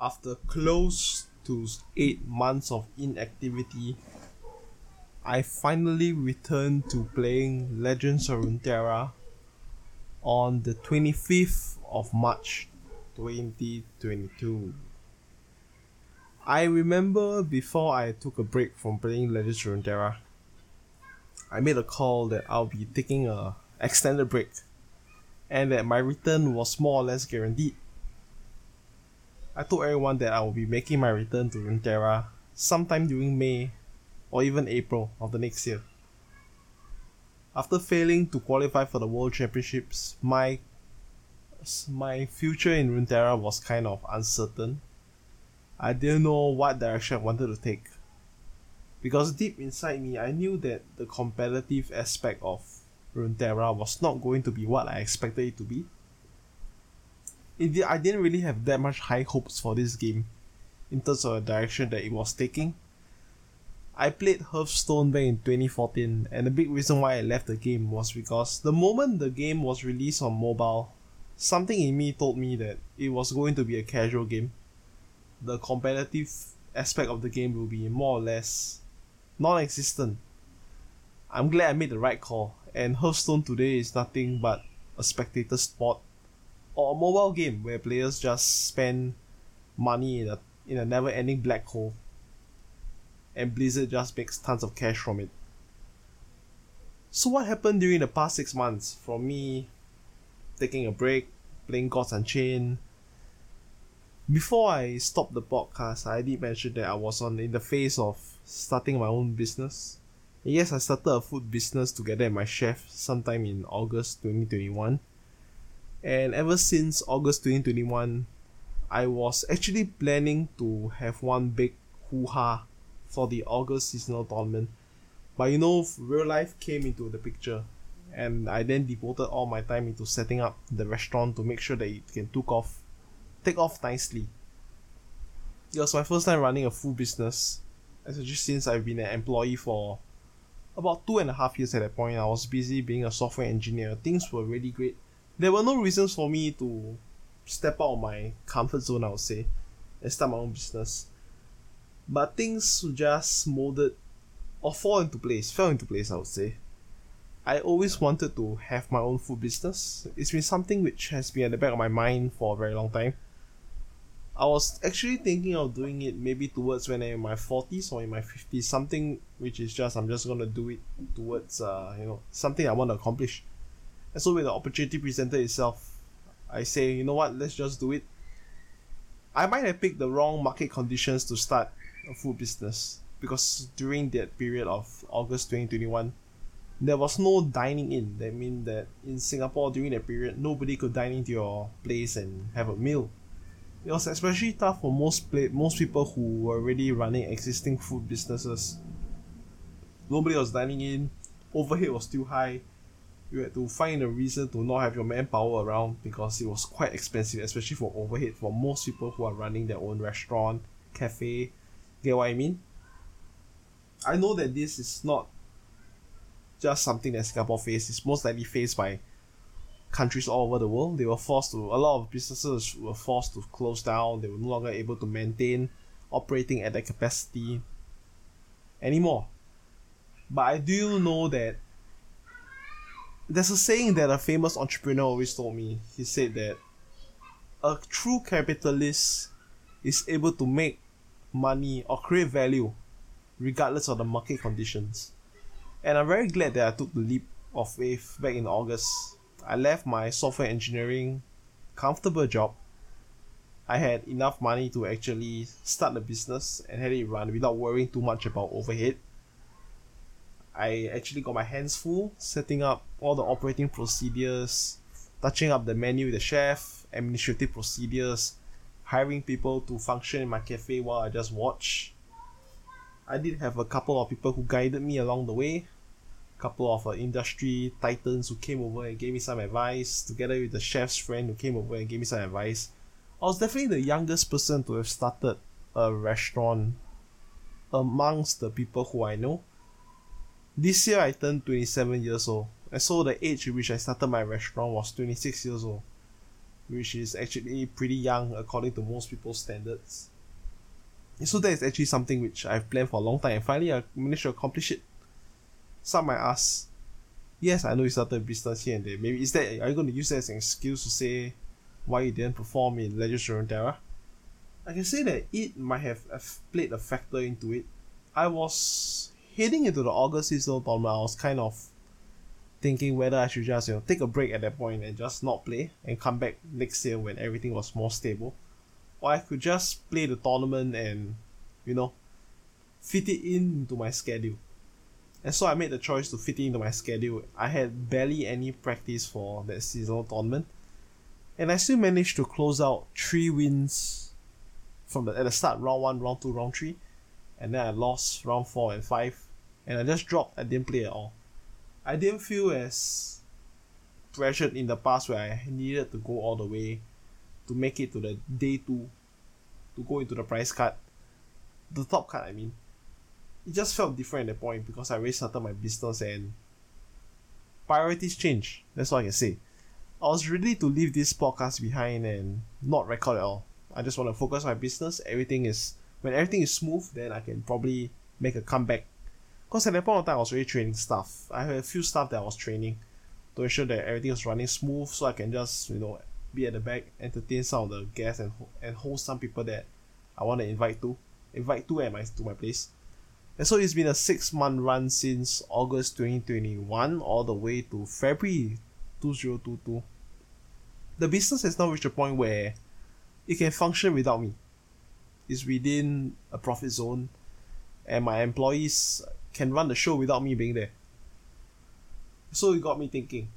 after close to eight months of inactivity, I finally returned to playing Legends of Runeterra on the 25th of March 2022. I remember before I took a break from playing Legends of Runeterra, I made a call that I'll be taking a extended break and that my return was more or less guaranteed. I told everyone that I will be making my return to Runeterra sometime during May or even April of the next year. After failing to qualify for the World Championships, my my future in Runeterra was kind of uncertain. I didn't know what direction I wanted to take. Because deep inside me, I knew that the competitive aspect of Runeterra was not going to be what I expected it to be. It I didn't really have that much high hopes for this game in terms of the direction that it was taking. I played Hearthstone back in 2014, and the big reason why I left the game was because the moment the game was released on mobile, something in me told me that it was going to be a casual game. The competitive aspect of the game will be more or less non existent. I'm glad I made the right call, and Hearthstone today is nothing but a spectator sport or a mobile game where players just spend money in a in a never ending black hole and Blizzard just makes tons of cash from it. So what happened during the past six months from me taking a break, playing Gods Unchained? Before I stopped the podcast, I did mention that I was on in the phase of starting my own business. And yes, I started a food business together with my chef sometime in August 2021. And ever since August 2021, I was actually planning to have one big hoo-ha for the August seasonal tournament. But you know, real life came into the picture, and I then devoted all my time into setting up the restaurant to make sure that it can took off, take off nicely. It was my first time running a full business, especially since I've been an employee for about two and a half years at that point. I was busy being a software engineer. Things were really great. There were no reasons for me to step out of my comfort zone, I would say, and start my own business but things just molded or fall into place, fell into place, I would say. I always wanted to have my own food business. It's been something which has been at the back of my mind for a very long time. I was actually thinking of doing it maybe towards when I'm in my 40s or in my 50s, something which is just, I'm just gonna do it towards, uh, you know, something I want to accomplish. And so when the opportunity presented itself, I say, you know what, let's just do it. I might have picked the wrong market conditions to start a food business because during that period of August 2021 there was no dining in. That mean that in Singapore during that period nobody could dine into your place and have a meal. It was especially tough for most most people who were already running existing food businesses. Nobody was dining in. Overhead was still high you had to find a reason to not have your manpower around because it was quite expensive especially for overhead for most people who are running their own restaurant cafe Get what I mean? I know that this is not just something that Singapore faces. It's most likely faced by countries all over the world. They were forced to, a lot of businesses were forced to close down. They were no longer able to maintain operating at that capacity anymore. But I do know that there's a saying that a famous entrepreneur always told me. He said that a true capitalist is able to make money or create value regardless of the market conditions. And I'm very glad that I took the leap of faith back in August. I left my software engineering comfortable job. I had enough money to actually start the business and had it run without worrying too much about overhead. I actually got my hands full setting up all the operating procedures, touching up the menu with the chef, administrative procedures, hiring people to function in my cafe while I just watch. I did have a couple of people who guided me along the way. A couple of uh, industry titans who came over and gave me some advice, together with the chef's friend who came over and gave me some advice. I was definitely the youngest person to have started a restaurant amongst the people who I know. This year I turned 27 years old, and so the age at which I started my restaurant was 26 years old. which is actually pretty young according to most people's standards. So that is actually something which I've planned for a long time and finally I managed to accomplish it. Some might ask, yes, I know you started a business here and there. Maybe is that are you going to use that as an excuse to say why you didn't perform in Legends of Runeterra? I can say that it might have played a factor into it. I was heading into the August season tournament. I was kind of thinking whether I should just you know take a break at that point and just not play and come back next year when everything was more stable, or I could just play the tournament and you know fit it into my schedule. And so I made the choice to fit it into my schedule. I had barely any practice for that seasonal tournament, and I still managed to close out three wins from the at the start round one, round two, round three, and then I lost round four and five, and I just dropped. I didn't play at all. I didn't feel as pressured in the past where I needed to go all the way to make it to the day two to go into the prize card. The top card I mean. It just felt different at that point because I already started my business and priorities change. That's all I can say. I was ready to leave this podcast behind and not record at all. I just want to focus on my business. Everything is when everything is smooth, then I can probably make a comeback because at that point of time I was already training staff. I had a few staff that I was training to ensure that everything was running smooth so I can just, you know, be at the back, entertain some of the guests and and host some people that I want to invite to. Invite to at my to my place. And so it's been a six month run since August 2021 all the way to February 2022. The business has now reached a point where it can function without me. It's within a profit zone and my employees can run the show without me being there. So it got me thinking.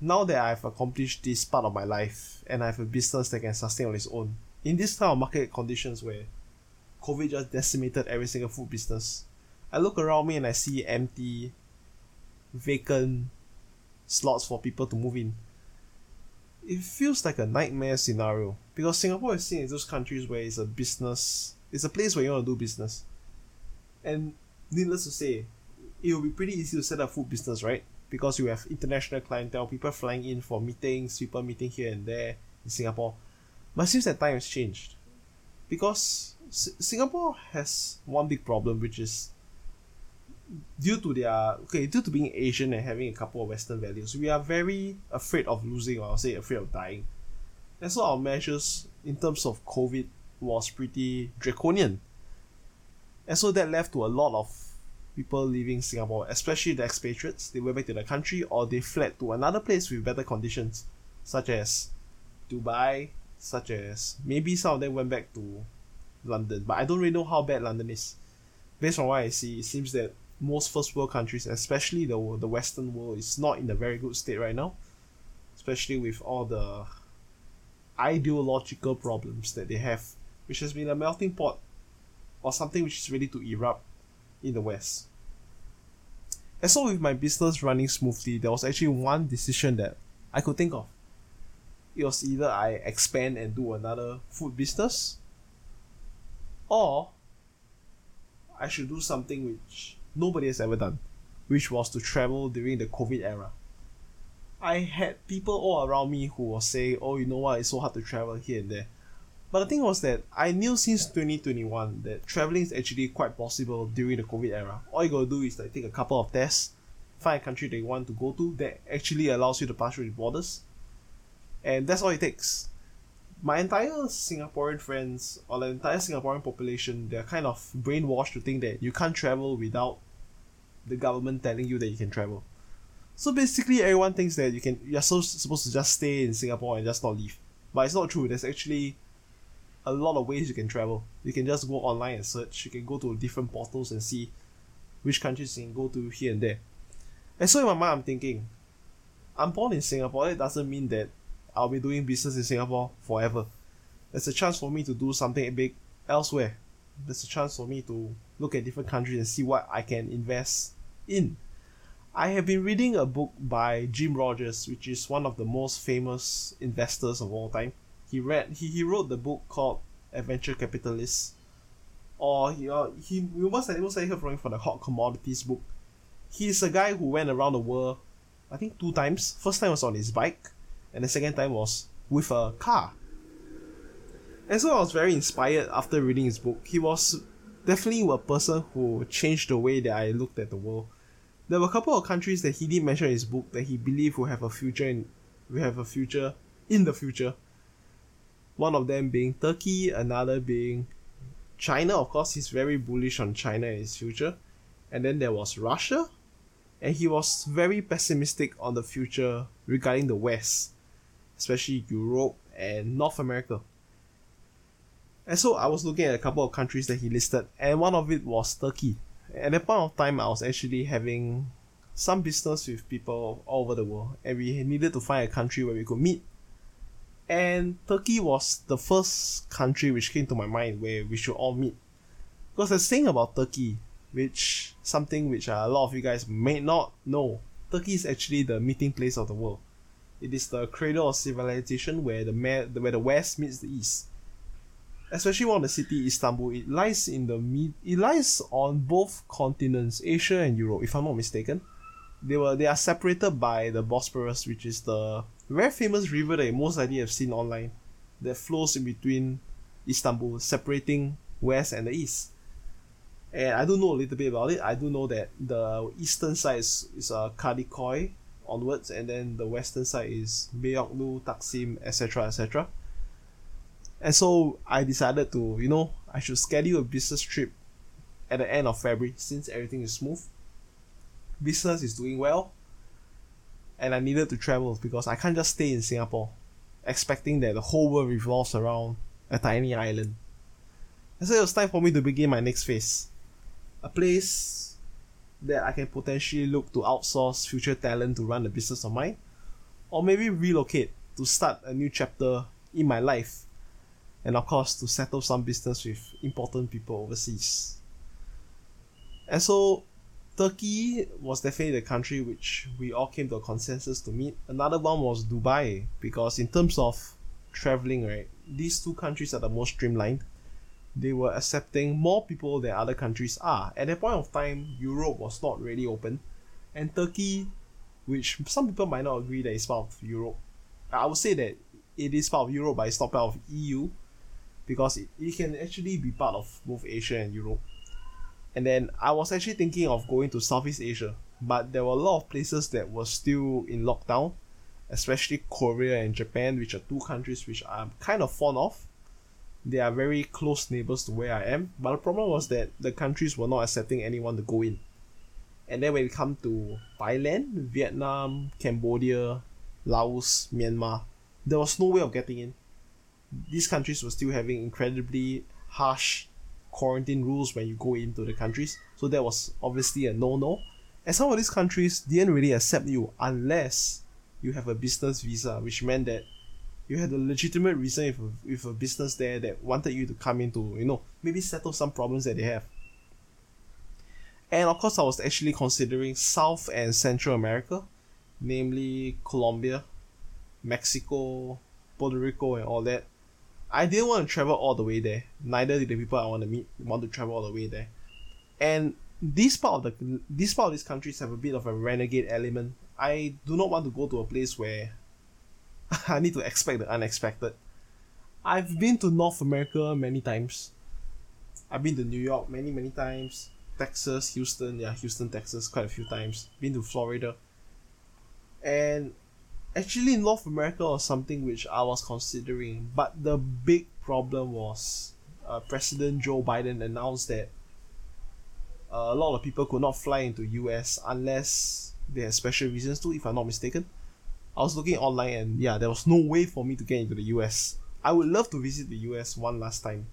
Now that I've accomplished this part of my life and I have a business that can sustain on its own, in this kind of market conditions where COVID just decimated every single food business, I look around me and I see empty, vacant slots for people to move in. It feels like a nightmare scenario because Singapore is seen as those countries where it's a business, it's a place where you want to do business. And needless to say, it will be pretty easy to set up food business, right? Because you have international clientele, people flying in for meetings, people meeting here and there in Singapore. But since that time has changed, because S- Singapore has one big problem, which is due to their okay, due to being Asian and having a couple of Western values, we are very afraid of losing, or I'll say afraid of dying. And so our measures in terms of COVID was pretty draconian and so that left to a lot of people leaving Singapore, especially the expatriates. They went back to the country or they fled to another place with better conditions, such as Dubai, such as maybe some of them went back to London. But I don't really know how bad London is. Based on what I see, it seems that most first world countries, especially the the Western world, is not in a very good state right now. Especially with all the ideological problems that they have, which has been a melting pot or something which is ready to erupt in the West. And so, with my business running smoothly, there was actually one decision that I could think of. It was either I expand and do another food business, or I should do something which nobody has ever done, which was to travel during the COVID era. I had people all around me who were saying, Oh, you know what, it's so hard to travel here and there. But the thing was that I knew since 2021 that traveling is actually quite possible during the COVID era. All you gotta do is like take a couple of tests, find a country that you want to go to that actually allows you to pass through the borders, and that's all it takes. My entire Singaporean friends or the entire Singaporean population, they're kind of brainwashed to think that you can't travel without the government telling you that you can travel. So basically, everyone thinks that you can you're so supposed to just stay in Singapore and just not leave, but it's not true. There's actually a lot of ways you can travel. You can just go online and search. You can go to different portals and see which countries you can go to here and there. And so in my mind, I'm thinking, I'm born in Singapore. It doesn't mean that I'll be doing business in Singapore forever. There's a chance for me to do something big elsewhere. There's a chance for me to look at different countries and see what I can invest in. I have been reading a book by Jim Rogers, which is one of the most famous investors of all time he read he, he wrote the book called Adventure Capitalist. Or he uh, he you must have likely heard from for the hot commodities book. He's a guy who went around the world I think two times. First time was on his bike and the second time was with a car. And so I was very inspired after reading his book. He was definitely a person who changed the way that I looked at the world. There were a couple of countries that he did mention in his book that he believed will have a future in will have a future in the future. One of them being Turkey, another being China. Of course, he's very bullish on China in his future. And then there was Russia, and he was very pessimistic on the future regarding the West, especially Europe and North America. And so I was looking at a couple of countries that he listed, and one of it was Turkey. At that point of time, I was actually having some business with people all over the world, and we needed to find a country where we could meet. And Turkey was the first country which came to my mind where we should all meet. Because the thing about Turkey, which something which uh, a lot of you guys may not know, Turkey is actually the meeting place of the world. It is the cradle of civilization where the where the West meets the East especially one the city Istanbul, it lies in the mid it lies on both continents, Asia and Europe, if I'm not mistaken. They were they are separated by the Bosporus, which is the very famous river that most likely have seen online that flows in between Istanbul, separating west and the east. And I do know a little bit about it. I do know that the eastern side is, is uh, Kadıköy onwards, and then the western side is Beyoğlu, Taksim, etc., etc. And so I decided to, you know, I should schedule a business trip at the end of February since everything is smooth. Business is doing well. And I needed to travel because I can't just stay in Singapore expecting that the whole world revolves around a tiny island. And so it was time for me to begin my next phase. A place that I can potentially look to outsource future talent to run a business of mine, or maybe relocate to start a new chapter in my life and of course to settle some business with important people overseas. And so Turkey was definitely the country which we all came to a consensus to meet. Another one was Dubai because in terms of traveling, right, these two countries are the most streamlined. They were accepting more people than other countries are. At that point of time, Europe was not really open, and Turkey, which some people might not agree that it's part of Europe, I would say that it is part of Europe, but it's not part of EU because it, it can actually be part of both Asia and Europe. And then I was actually thinking of going to Southeast Asia, but there were a lot of places that were still in lockdown, especially Korea and Japan, which are two countries which I'm kind of fond of. They are very close neighbors to where I am, but the problem was that the countries were not accepting anyone to go in. And then when it come to Thailand, Vietnam, Cambodia, Laos, Myanmar, there was no way of getting in these countries were still having incredibly harsh quarantine rules when you go into the countries. So that was obviously a no no. And some of these countries didn't really accept you unless you have a business visa, which meant that you had a legitimate reason if a, with a business there that wanted you to come in to, you know, maybe settle some problems that they have. And of course, I was actually considering South and Central America, namely Colombia, Mexico, Puerto Rico, and all that. I didn't want to travel all the way there. Neither did the people I want to meet want to travel all the way there. And this part of the this part of these countries have a bit of a renegade element. I do not want to go to a place where I need to expect the unexpected. I've been to North America many times. I've been to New York many many times. Texas, Houston, yeah, Houston, Texas, quite a few times. Been to Florida. And actually North America was something which I was considering, but the big problem was uh, President Joe Biden announced that uh, a lot of people could not fly into US unless they had special reasons to, if I'm not mistaken. I was looking online and yeah, there was no way for me to get into the US. I would love to visit the US one last time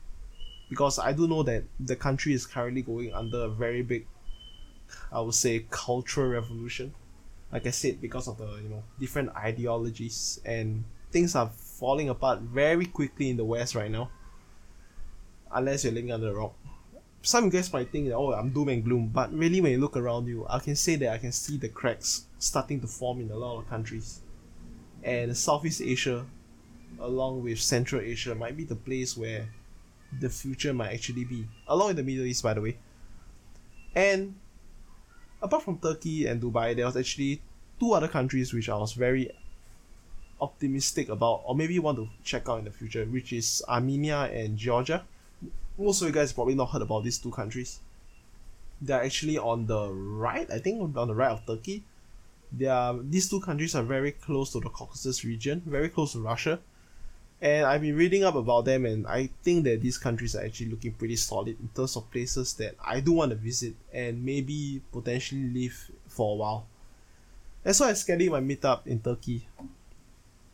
because I do know that the country is currently going under a very big, I would say, cultural revolution like I said, because of the you know different ideologies and things are falling apart very quickly in the West right now. Unless you're living under a rock. Some guys might think that oh I'm doom and gloom, but really when you look around you, I can say that I can see the cracks starting to form in a lot of countries. And Southeast Asia, along with Central Asia, might be the place where the future might actually be. Along with the Middle East, by the way. And apart from Turkey and Dubai, there was actually two other countries which I was very optimistic about, or maybe want to check out in the future, which is Armenia and Georgia. Most of you guys probably not heard about these two countries. They're actually on the right, I think, on the right of Turkey. They are, these two countries are very close to the Caucasus region, very close to Russia. And I've been reading up about them, and I think that these countries are actually looking pretty solid in terms of places that I do want to visit and maybe potentially live for a while. And so I scheduled my meetup in Turkey.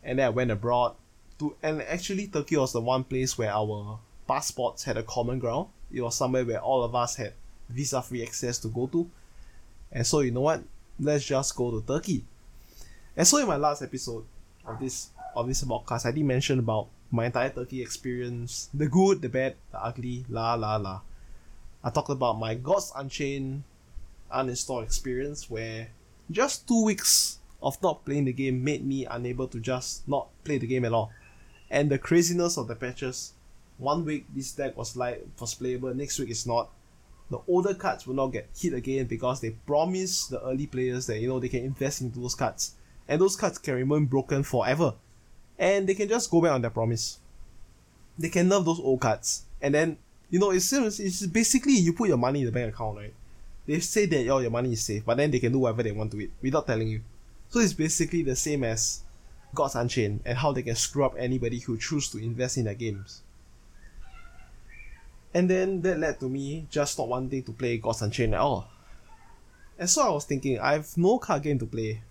And then I went abroad to and actually Turkey was the one place where our passports had a common ground. It was somewhere where all of us had visa free access to go to. And so you know what? Let's just go to Turkey. And so in my last episode of this of this podcast, I did mention about my entire Turkey experience, the good, the bad, the ugly, la la la. I talked about my Gods Unchained uninstall experience where just two weeks of not playing the game made me unable to just not play the game at all. And the craziness of the patches. One week this deck was like was playable, next week it's not. The older cards will not get hit again because they promise the early players that you know they can invest into those cards. And those cards can remain broken forever. And they can just go back on their promise. They can nerf those old cards. And then, you know, it's, it's basically you put your money in the bank account, right? they say that oh, your money is safe, but then they can do whatever they want to it without telling you. So it's basically the same as Gods Unchained and how they can screw up anybody who choose to invest in their games. And then that led to me just not wanting to play Gods Unchained at all. And so I was thinking, I have no card game to play,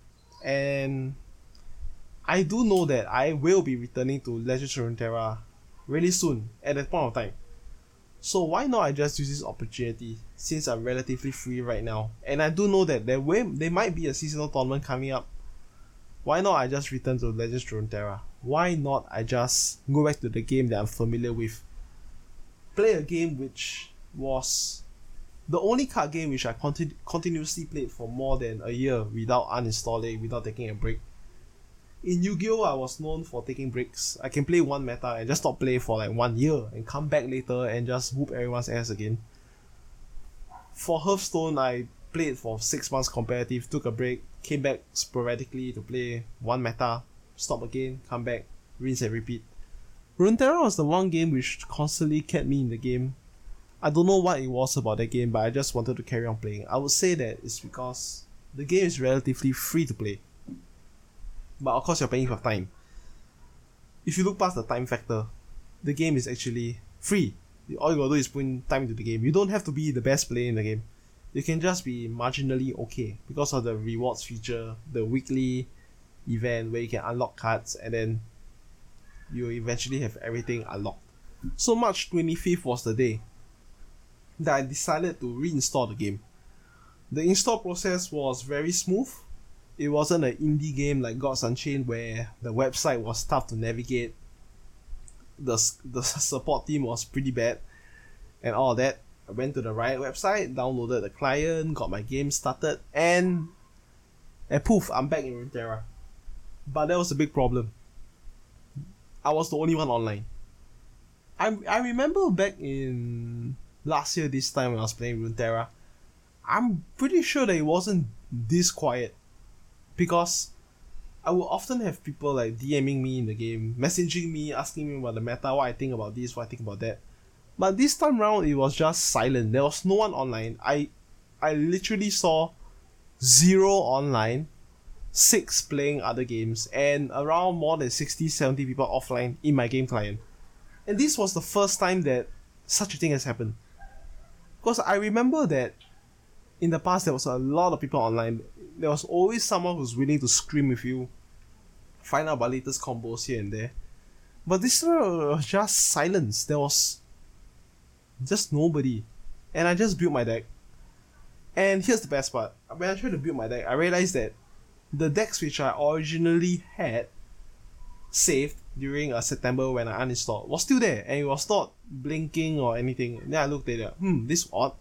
and I do know that I will be returning to Legends of Runeterra really soon at that point of time. So why not I just use this opportunity since I'm relatively free right now, and I do know that there will there might be a seasonal tournament coming up. Why not I just return to Legends of Runeterra? Why not I just go back to the game that I'm familiar with? Play a game which was the only card game which I continu- continuously played for more than a year without uninstalling, without taking a break in Yu-Gi-Oh! I was known for taking breaks. I can play one meta and just stop play for like one year and come back later and just whoop everyone's ass again. For Hearthstone, I played for six months competitive, took a break, came back sporadically to play one meta, stop again, come back, rinse and repeat. Runeterra was the one game which constantly kept me in the game. I don't know what it was about that game, but I just wanted to carry on playing. I would say that it's because the game is relatively free to play but of course you're paying for time. If you look past the time factor, the game is actually free. All you gotta do is put in time into the game. You don't have to be the best player in the game. You can just be marginally okay because of the rewards feature, the weekly event where you can unlock cards and then you eventually have everything unlocked. So March 25th was the day that I decided to reinstall the game. The install process was very smooth it wasn't an indie game like Gods Unchained where the website was tough to navigate. The, the support team was pretty bad and all that. I went to the Riot website, downloaded the client, got my game started, and and poof, I'm back in Runeterra. But that was a big problem. I was the only one online. I I remember back in last year this time when I was playing Runeterra, I'm pretty sure that it wasn't this quiet because I will often have people like DMing me in the game, messaging me, asking me about the meta, what I think about this, what I think about that. But this time round, it was just silent. There was no one online. I, I literally saw zero online, six playing other games, and around more than 60, 70 people offline in my game client. And this was the first time that such a thing has happened. Because I remember that in the past there was a lot of people online there was always someone who's willing to scream with you, find out about latest combos here and there. But this was just silence. There was just nobody. And I just built my deck. And here's the best part. When I tried to build my deck, I realized that the decks which I originally had saved during uh, September when I uninstalled was still there and it was not blinking or anything. Then I looked at it, hmm, this odd.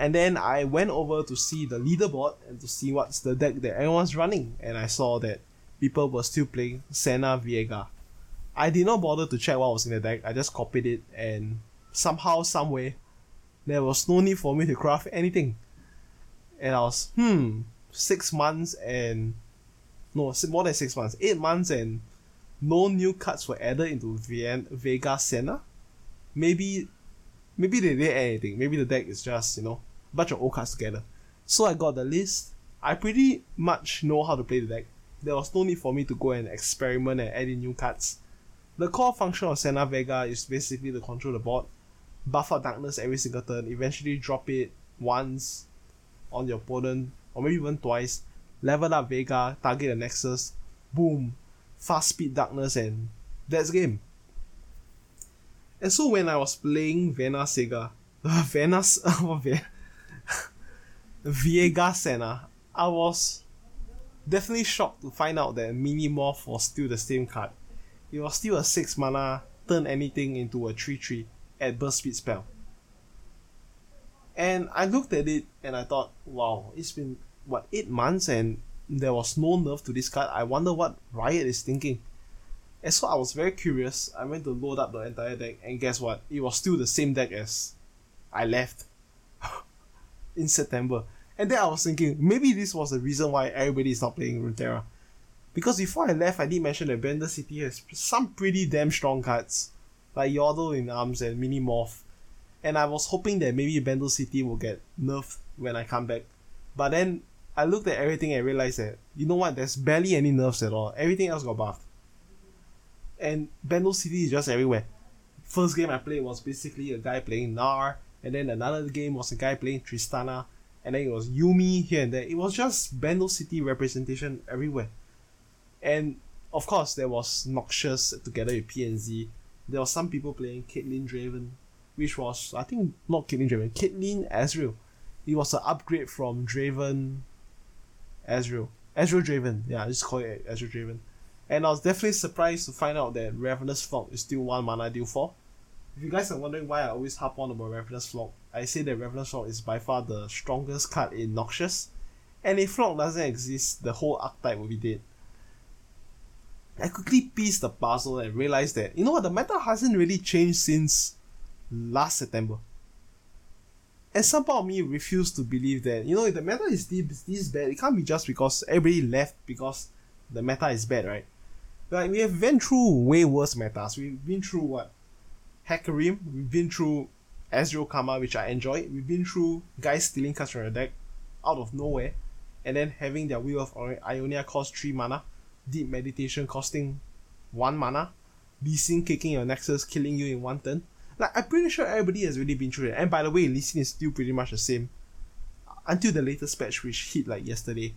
And then I went over to see the leaderboard and to see what's the deck that everyone's running. And I saw that people were still playing Senna Viego. I did not bother to check what was in the deck. I just copied it and somehow, someway, there was no need for me to craft anything. And I was, hmm, six months and no more than six months, eight months, and no new cards were added into Vien- Viego Senna. Maybe, maybe they did anything. Maybe the deck is just you know bunch of old cards together. So I got the list. I pretty much know how to play the deck. There was no need for me to go and experiment and add in new cards. The core function of Senna Viego is basically to control the board, buff out darkness every single turn, eventually drop it once on your opponent, or maybe even twice, level up Viego, target the Nexus, boom, fast speed darkness, and that's game. And so when I was playing Vena Sega, uh, Vena's, Viego Senna, I was definitely shocked to find out that Minimorph was still the same card. It was still a 6 mana, turn anything into a 3 3 at burst speed spell. And I looked at it and I thought, wow, it's been what eight months and there was no nerf to this card. I wonder what Riot is thinking. And so I was very curious. I went to load up the entire deck and guess what? It was still the same deck as I left in September. And then I was thinking, maybe this was the reason why everybody is not playing Runeterra. Because before I left, I did mention that Bandle City has some pretty damn strong cards, like Yordle in Arms and Minimorph. And I was hoping that maybe Bandle City will get nerfed when I come back. But then I looked at everything and realized that, you know what, there's barely any nerfs at all. Everything else got buffed. And Bandle City is just everywhere. First game I played was basically a guy playing Gnar, and then another game was a guy playing Tristana, and then it was Yuumi here and there. It was just Bandle City representation everywhere. And of course, there was Noxus together with PNZ. There was some people playing Caitlyn Draven, which was, I think, not Caitlyn Draven, Caitlyn Ezreal. It was an upgrade from Draven Ezreal. Ezreal Draven, yeah, just call it Ezreal Draven. And I was definitely surprised to find out that Ravenous Flock is still one mana deal for. If you guys are wondering why I always harp on about Ravenous Flock, I say that Ravenous Flock is by far the strongest card in Noxus. And if Flock doesn't exist, the whole archetype will be dead. I quickly pieced the puzzle and realized that, you know what, the meta hasn't really changed since last September. And some part of me refused to believe that, you know, if the meta is this, this bad, it can't be just because everybody left because the meta is bad, right? Like, we have been through way worse metas. We've been through what? Hecarim, we've been through Ezreal Karma, which I enjoy. We've been through guys stealing cards from your deck out of nowhere, and then having their Will of Ionia cost 3 mana, Deep Meditation costing 1 mana, Lee kicking your Nexus, killing you in one turn. Like, I'm pretty sure everybody has really been through it. And by the way, Lee is still pretty much the same. Until the latest patch, which hit like yesterday.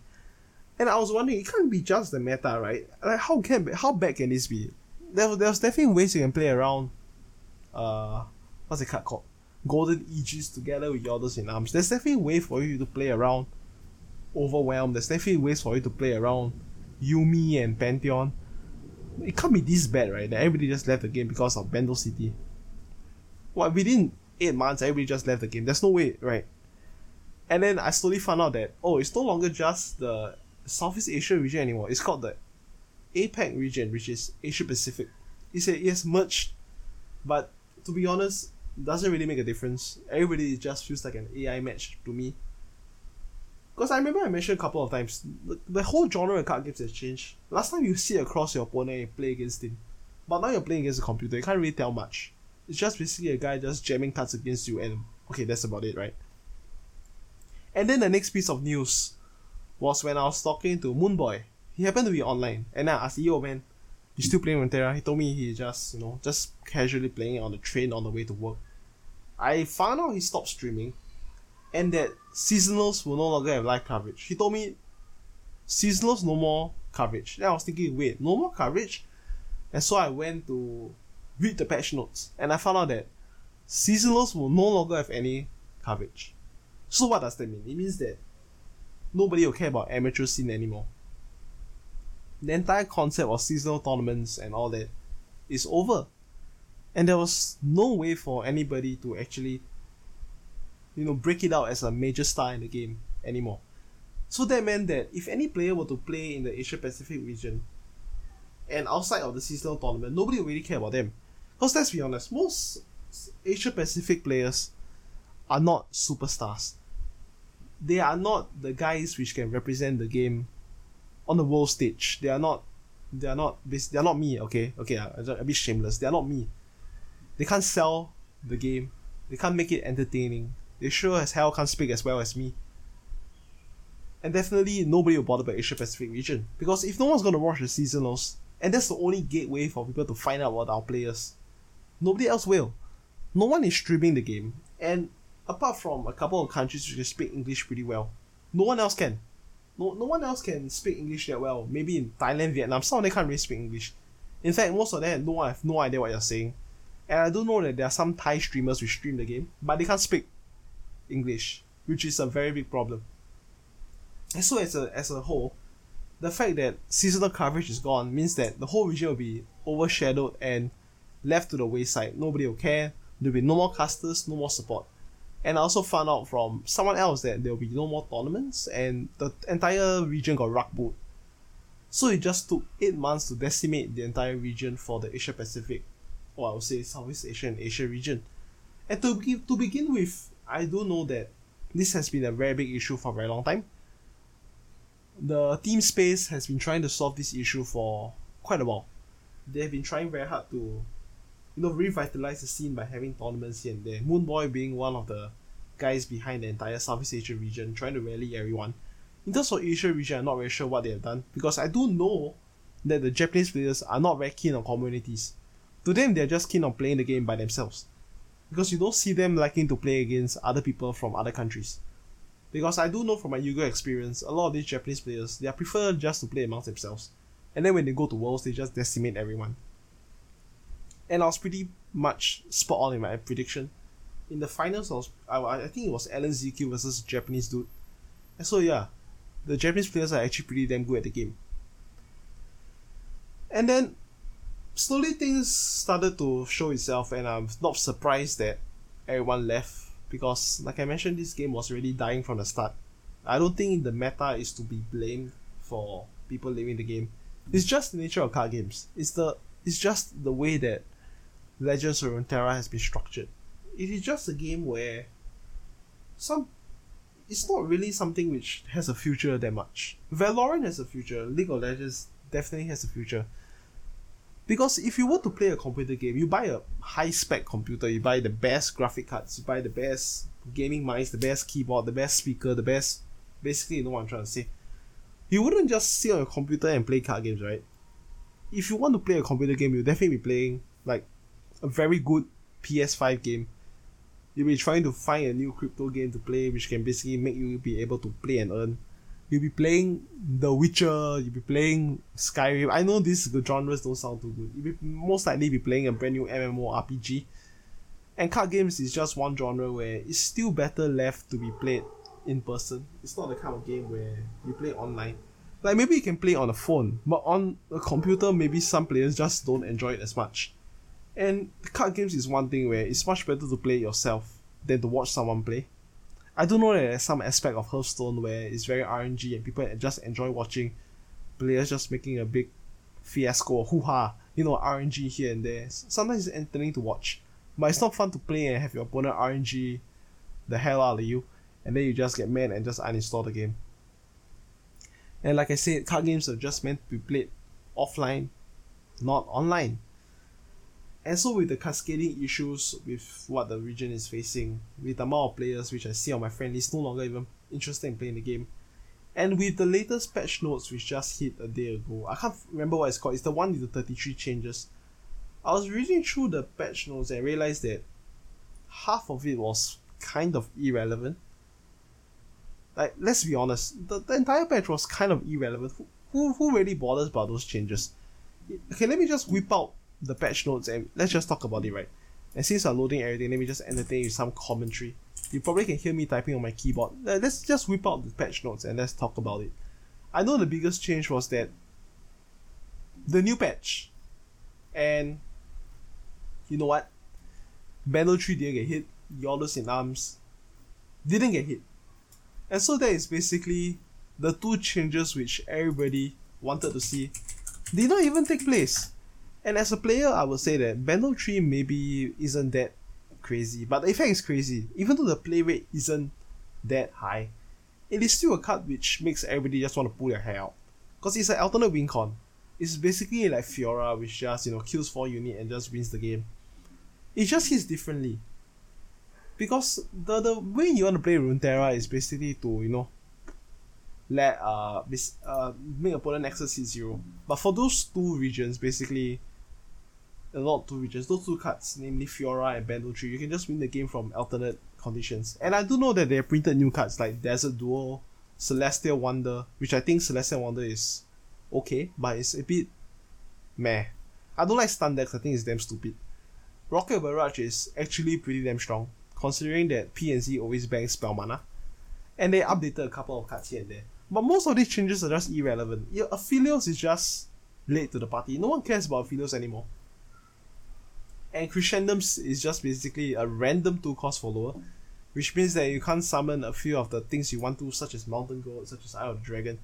And I was wondering, it can't be just the meta, right? Like, how can how bad can this be? There, there's definitely ways you can play around. Uh, what's the card called? Golden Aegis together with Yordles in Arms. There's definitely a way for you to play around Overwhelm. There's definitely ways for you to play around Yuumi and Pantheon. It can't be this bad, right? That everybody just left the game because of Bandle City. What within eight months, everybody just left the game. There's no way, right? And then I slowly found out that oh, it's no longer just the Southeast Asia region anymore. It's called the APAC region, which is Asia Pacific. It's a, it has merged, but to be honest, doesn't really make a difference. Everybody just feels like an AI match to me. Because I remember I mentioned a couple of times, the, the whole genre of card games has changed. Last time you sit across your opponent and play against him, but now you're playing against a computer. You can't really tell much. It's just basically a guy just jamming cards against you, and okay, that's about it, right? And then the next piece of news was when I was talking to Moonboy. He happened to be online, and I asked, "Yo, man, you still playing Runeterra?" He told me he just, you know, just casually playing on the train on the way to work. I found out he stopped streaming, and that seasonals will no longer have live coverage. He told me seasonals no more coverage. Then I was thinking, wait, no more coverage? And so I went to read the patch notes, and I found out that seasonals will no longer have any coverage. So what does that mean? It means that nobody will care about amateur scene anymore. The entire concept of seasonal tournaments and all that is over. And there was no way for anybody to actually you know break it out as a major star in the game anymore. So that meant that if any player were to play in the Asia Pacific region and outside of the seasonal tournament, nobody really care about them. Because let's be honest, most Asia Pacific players are not superstars. They are not the guys which can represent the game on the world stage. They are not they are not they are not me, okay? Okay, I'm a bit shameless. They are not me. They can't sell the game. They can't make it entertaining. They sure as hell can't speak as well as me. And definitely nobody will bother about Asia Pacific region. Because if no one's gonna watch the seasonals, and that's the only gateway for people to find out about our players, nobody else will. No one is streaming the game. And apart from a couple of countries which speak English pretty well, no one else can. No, no one else can speak English that well. Maybe in Thailand, Vietnam, some of them can't really speak English. In fact, most of them no one have no idea what you're saying. And I do know that there are some Thai streamers who stream the game, but they can't speak English, which is a very big problem. And so as a as a whole, the fact that seasonal coverage is gone means that the whole region will be overshadowed and left to the wayside. Nobody will care. There'll be no more casters, no more support. And I also found out from someone else that there will be no more tournaments and the entire region got rug pulled. So it just took eight months to decimate the entire region for the Asia Pacific, or I would say Southeast Asia and Asia region. And to, begin, to begin with, I do know that this has been a very big issue for a very long time. The team space has been trying to solve this issue for quite a while. They've been trying very hard to you know, revitalize the scene by having tournaments here and there. Moonboy being one of the guys behind the entire Southeast Asia region, trying to rally everyone. In terms of Asia region, I'm not very sure what they have done because I do know that the Japanese players are not very keen on communities. To them, they're just keen on playing the game by themselves. Because you don't see them liking to play against other people from other countries. Because I do know from my Yu-Gi-Oh experience, a lot of these Japanese players, they prefer just to play amongst themselves. And then when they go to Worlds, they just decimate everyone and I was pretty much spot on in my prediction. In the finals, I was I, I think it was Alan ZQ versus Japanese dude. And so yeah, the Japanese players are actually pretty damn good at the game. And then slowly things started to show itself, and I'm not surprised that everyone left because, like I mentioned, this game was really dying from the start. I don't think the meta is to be blamed for people leaving the game. It's just the nature of card games. It's the it's just the way that Legends of Runeterra has been structured. It is just a game where some it's not really something which has a future that much. Valorant has a future, League of Legends definitely has a future. Because if you were to play a computer game, you buy a high spec computer, you buy the best graphic cards, you buy the best gaming mice, the best keyboard, the best speaker, the best basically you know what I'm trying to say. You wouldn't just sit on your computer and play card games, right? If you want to play a computer game, you'll definitely be playing like a very good PS5 game. You'll be trying to find a new crypto game to play, which can basically make you be able to play and earn. You'll be playing The Witcher. You'll be playing Skyrim. I know these genres don't sound too good. You'll be most likely be playing a brand new MMORPG. And card games is just one genre where it's still better left to be played in person. It's not the kind of game where you play online. Like maybe you can play on a phone, but on a computer, maybe some players just don't enjoy it as much. And card games is one thing where it's much better to play yourself than to watch someone play. I don't know that there's some aspect of Hearthstone where it's very RNG and people just enjoy watching players just making a big fiasco or hoo ha, you know, RNG here and there. Sometimes it's entertaining to watch, but it's not fun to play and have your opponent RNG the hell out of you, and then you just get mad and just uninstall the game. And like I said, card games are just meant to be played offline, not online. And so with the cascading issues with what the region is facing, with the amount of players which I see on my friend list no longer even interested in playing the game, and with the latest patch notes which just hit a day ago, I can't remember what it's called, it's the one with the 33 changes. I was reading through the patch notes and realized that half of it was kind of irrelevant. Like, let's be honest, the, the entire patch was kind of irrelevant. Who, who, who really bothers about those changes? Okay, let me just whip out the patch notes and let's just talk about it, right? And since I'm loading everything, let me just entertain with some commentary. You probably can hear me typing on my keyboard. Let's just whip out the patch notes and let's talk about it. I know the biggest change was that the new patch. And you know what? Bandle Tree didn't get hit. Yordles in Arms didn't get hit. And so that is basically the two changes which everybody wanted to see did not even take place. And as a player, I would say that Bandle Tree maybe isn't that crazy, but the effect is crazy. Even though the play rate isn't that high, it is still a card which makes everybody just want to pull their hair out. Because it's an alternate win con. It's basically like Fiora, which just, you know, kills 4 unit and just wins the game. It just hits differently. Because the, the way you want to play Runeterra is basically to, you know, let uh, bis- uh make opponent Nexus hit zero. But for those two regions, basically, a lot two regions, those two cards, namely Fiora and Bandle Tree, you can just win the game from alternate conditions. And I do know that they have printed new cards like Desert Duel, Celestial Wonder, which I think Celestial Wonder is okay, but it's a bit meh. I don't like stun decks, I think it's damn stupid. Rocket Barrage is actually pretty damn strong, considering that PNZ always bangs spell mana. And they updated a couple of cards here and there. But most of these changes are just irrelevant. Your Aphelios is just late to the party. No one cares about Aphelios anymore. And Crescendums is just basically a random 2 cost follower, which means that you can't summon a few of the things you want to, such as Mountain Goat, such as Eye of the Dragon.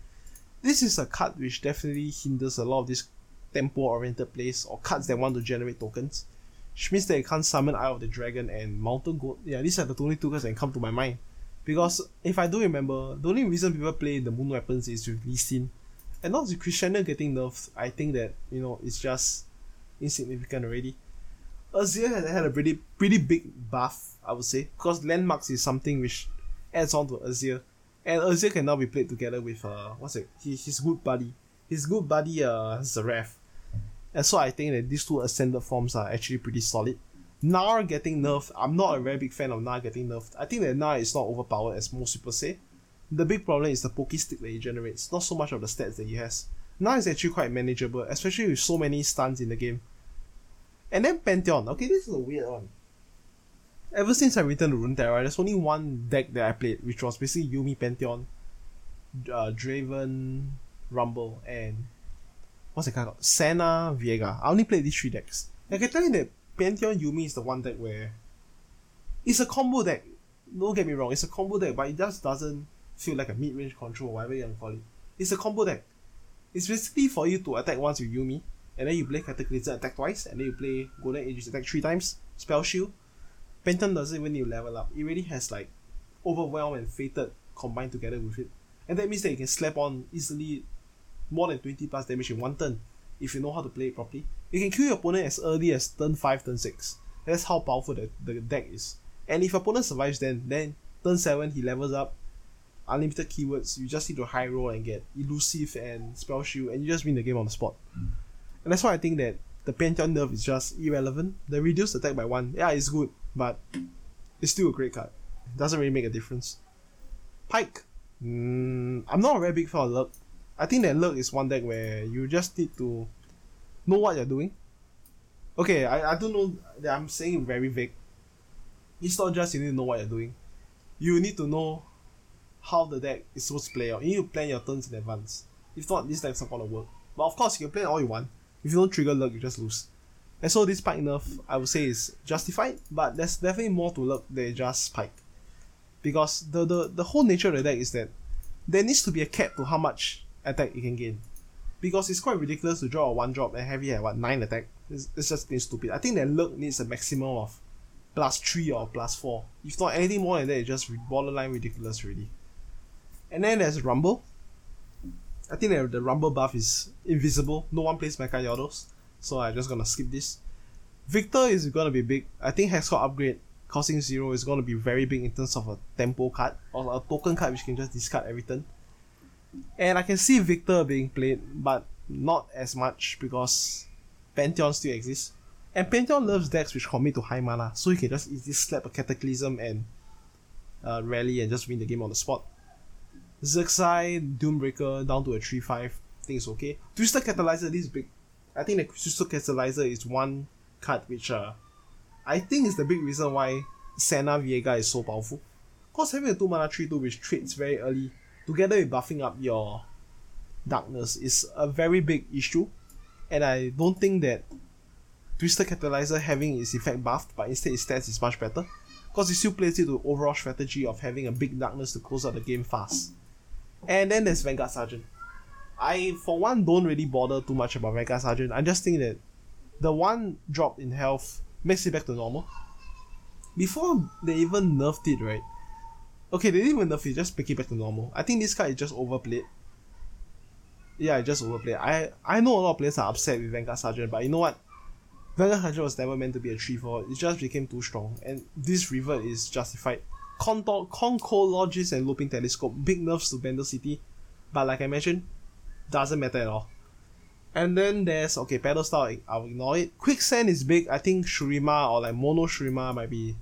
This is a card which definitely hinders a lot of these tempo oriented plays or cards that want to generate tokens. Which means that you can't summon Eye of the Dragon and Mountain Goat. Yeah, these are the only two cards that come to my mind. Because if I do remember, the only reason people play the moon weapons is with Lee Sin. And not with Crescendo getting nerfed, I think that, you know, it's just insignificant already. Azir has had a pretty pretty big buff, I would say, because landmarks is something which adds on to Azir. And Azir can now be played together with uh what's it? His, his good buddy. His good buddy uh Xerath. And so I think that these two ascended forms are actually pretty solid. Gnar getting nerfed, I'm not a very big fan of Gnar getting nerfed. I think that Gnar is not overpowered as most people say. The big problem is the Poke Stick that he generates, not so much of the stats that he has. Gnar is actually quite manageable, especially with so many stuns in the game. And then Pantheon, okay, this is a weird one. Ever since I returned to Runeterra, there's only one deck that I played, which was basically Yuumi Pantheon, uh, Draven, Rumble, and what's it called? Senna, Viego. I only played these three decks. I can tell you that Pantheon Yuumi is the one deck where it's a combo deck. Don't get me wrong, it's a combo deck, but it just doesn't feel like a mid range control, whatever you want to call it. It's a combo deck. It's basically for you to attack once with Yuumi, and then you play Cataclysm attack twice, and then you play Golden Aegis attack three times, spell shield. Pantheon doesn't even need to level up. It really has like Overwhelm and Fated combined together with it. And that means that you can slap on easily more than 20 plus damage in one turn if you know how to play it properly. You can kill your opponent as early as turn 5, turn 6. That's how powerful the, the deck is. And if your opponent survives then, then turn 7 he levels up, unlimited keywords, you just need to high roll and get elusive and spell shield and you just win the game on the spot. Mm. That's why I think that the Pantheon nerf is just irrelevant. The reduced attack by 1, yeah, it's good, but it's still a great card. It doesn't really make a difference. Pyke, Mm, I'm not a very big fan of Lurk. I think that Lurk is one deck where you just need to know what you're doing. Okay, I, I don't know that I'm saying very vague. It's not just you need to know what you're doing. You need to know how the deck is supposed to play out. You need to plan your turns in advance. If not, this deck's not gonna work. But of course, you can plan all you want. If you don't trigger Lurk, you just lose. And so this Pyke nerf, I would say, is justified, but there's definitely more to Lurk than just Pyke. Because the, the, the whole nature of the deck is that there needs to be a cap to how much attack you can gain. Because it's quite ridiculous to draw a one drop and have you at what nine attack. It's, it's just being stupid. I think that Lurk needs a maximum of plus three or plus four. If not anything more than that, it's just borderline ridiculous really. And then there's Rumble. I think the Rumble buff is invisible. No one plays Mecha Yodos. So I'm just gonna skip this. Viktor is gonna be big. I think Hexcore upgrade costing zero is gonna be very big in terms of a tempo card or a token card which can just discard every turn. And I can see Viktor being played, but not as much because Pantheon still exists. And Pantheon loves decks which commit to high mana, so you can just easily slap a Cataclysm and uh, rally and just win the game on the spot. Zergsai, Doombreaker down to a 3-5, I think it's okay. Twisted Catalyzer, this is big. I think the Twisted Catalyzer is one card which uh, I think is the big reason why Senna Viego is so powerful. Cause having a 2 mana 3 2 which trades very early together with buffing up your darkness is a very big issue. And I don't think that Twisted Catalyzer having its effect buffed, but instead its stats is much better. Because it still plays it to overall strategy of having a big darkness to close out the game fast. And then there's Vanguard Sergeant. I, for one, don't really bother too much about Vanguard Sergeant. I just think that the one drop in health makes it back to normal. Before they even nerfed it, right? Okay, they didn't even nerf it, just make it back to normal. I think this card is just overplayed. Yeah, I just overplayed. I I know a lot of players are upset with Vanguard Sergeant, but you know what? Vanguard Sergeant was never meant to be a 3 4. It just became too strong. And this revert is justified. Contour, Conchologist and Looping Telescope, big nerfs to Bandle City. But like I mentioned, doesn't matter at all. And then there's okay, pedal style, I'll ignore it. Quicksand is big. I think Shurima or like Mono Shurima might be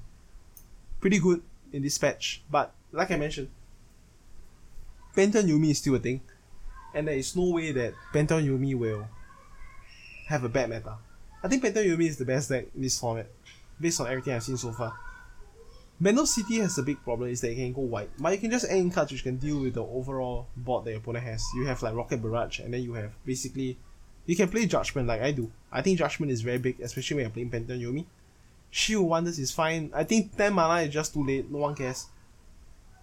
pretty good in this patch. But like I mentioned, Pantheon Yuumi is still a thing. And there is no way that Pantheon Yuumi will have a bad meta. I think Pantheon Yuumi is the best deck in this format, based on everything I've seen so far. Bandle City has a big problem is that it can go white, but you can just in cards which can deal with the overall board that your opponent has. You have like Rocket Barrage, and then you have basically you can play Judgment like I do. I think Judgment is very big, especially when you're playing Pantheon Yuumi. Shield Wonders is fine. I think 10 mana is just too late, no one cares.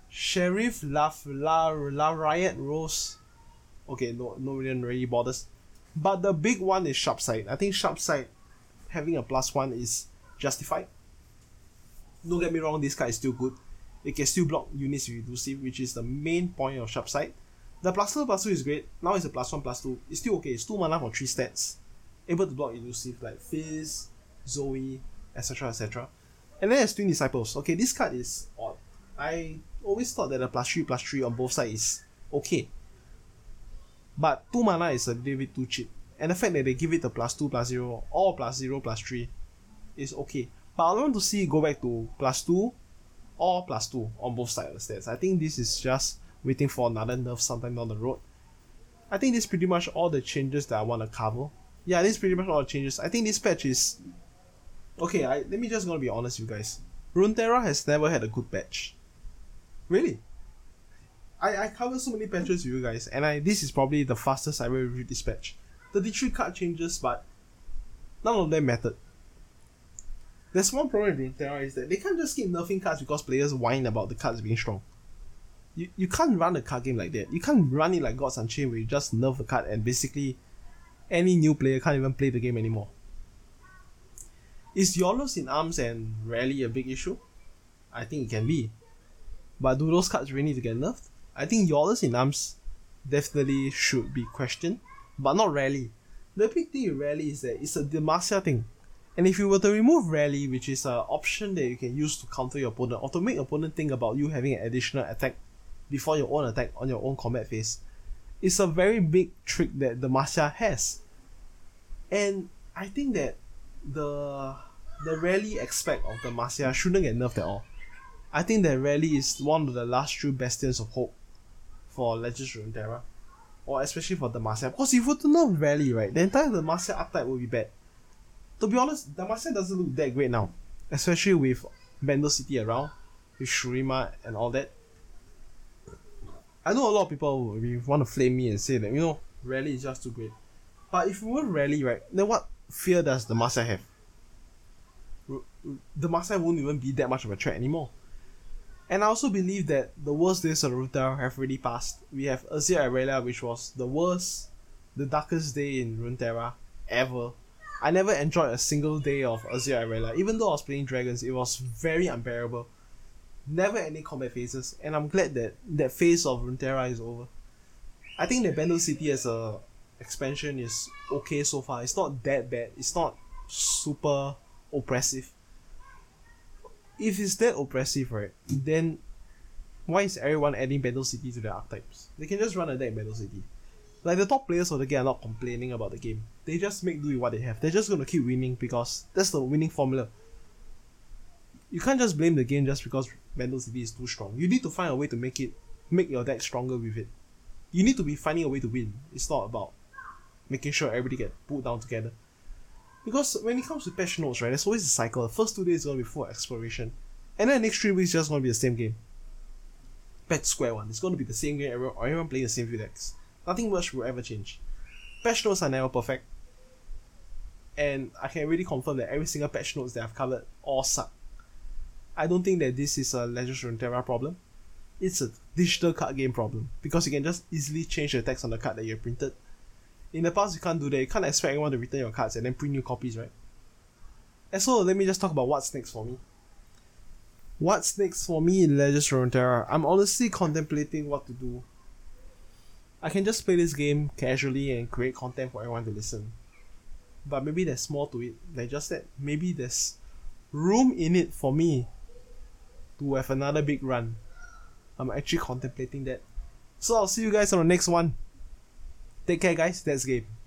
Sheriff La, La, La Riot Rose. Okay, no, no one really bothers. But the big one is Sharp Sight. I think Sharp Sight having a plus one is justified. Don't get me wrong, this card is still good. It can still block units with elusive, which is the main point of Sharp Sight. The plus two plus two is great. Now it's a plus one plus two. It's still okay. It's two mana for three stats. Able to block elusive like Fizz, Zoe, etc. etc. And then there's Twin Disciples. Okay, this card is odd. I always thought that the plus three plus three on both sides is okay. But two mana is a little bit too cheap. And the fact that they give it the plus two plus zero or plus zero plus three is okay. But I want to see go back to plus two or plus two on both sides of the stats. I think this is just waiting for another nerf sometime down the road. I think this is pretty much all the changes that I want to cover. Yeah, this is pretty much all the changes. I think this patch is okay. I let me just gonna be honest, with you guys. Runeterra has never had a good patch. Really. I, I cover so many patches with you guys, and I this is probably the fastest I ever reviewed this patch. 33 card changes, but none of them mattered. There's one problem with Runeterra is that they can't just keep nerfing cards because players whine about the cards being strong you, you can't run a card game like that. You can't run it like Gods Unchained where you just nerf a card and basically any new player can't even play the game anymore. Is YOLOs in arms and rally a big issue? I think it can be. But do those cards really need to get nerfed? I think YOLOs in arms definitely should be questioned, but not rally. The big thing with rally is that it's a Demacia thing. And if you were to remove rally, which is an option that you can use to counter your opponent or to make opponent think about you having an additional attack before your own attack on your own combat phase. It's a very big trick that the Demacia has. And I think that the the rally aspect of the Demacia shouldn't get nerfed at all. I think that rally is one of the last true bastions of hope for Legends Runeterra. Or especially for the Demacia. Because if you were to nerf rally, right, the entire Demacia archetype will be bad. To be honest, Demacia doesn't look that great now. Especially with Bandle City around, with Shurima and all that. I know a lot of people will want to flame me and say that you know rally is just too great. But if we were rally right, then what fear does the Demacia have? The Demacia won't even be that much of a threat anymore. And I also believe that the worst days of Runeterra have already passed. We have Azir Irelia, which was the worst, the darkest day in Runeterra ever. I never enjoyed a single day of Azir Irelia. Even though I was playing dragons, it was very unbearable never any combat phases, and I'm glad that that phase of Runeterra is over. I think that Bandle City as a expansion is okay so far. It's not that bad. It's not super oppressive. If it's that oppressive, right, then why is everyone adding Bandle City to their archetypes? They can just run a deck Bandle City. Like the top players of the game are not complaining about the game. They just make do with what they have. They're just gonna keep winning because that's the winning formula. You can't just blame the game just because Bandle City is too strong. You need to find a way to make it make your deck stronger with it. You need to be finding a way to win. It's not about making sure everybody get pulled down together. Because when it comes to patch notes, right, there's always a cycle. The first two days is gonna be full exploration. And then the next three weeks just gonna be the same game. Patch square one. It's gonna be the same game, everyone, everyone playing the same few decks. Nothing much will ever change. Patch notes are never perfect. And I can really confirm that every single patch notes that I've covered all suck. I don't think that this is a Legends Runeterra problem. It's a digital card game problem because you can just easily change the text on the card that you printed. In the past, you can't do that. You can't expect anyone to return your cards and then print new copies, right? And so let me just talk about what's next for me. What's next for me in Legends Runeterra? I'm honestly contemplating what to do. I can just play this game casually and create content for everyone to listen. But maybe there's more to it than just that. Maybe there's room in it for me to have another big run. I'm actually contemplating that. So I'll see you guys on the next one. Take care, guys. That's game.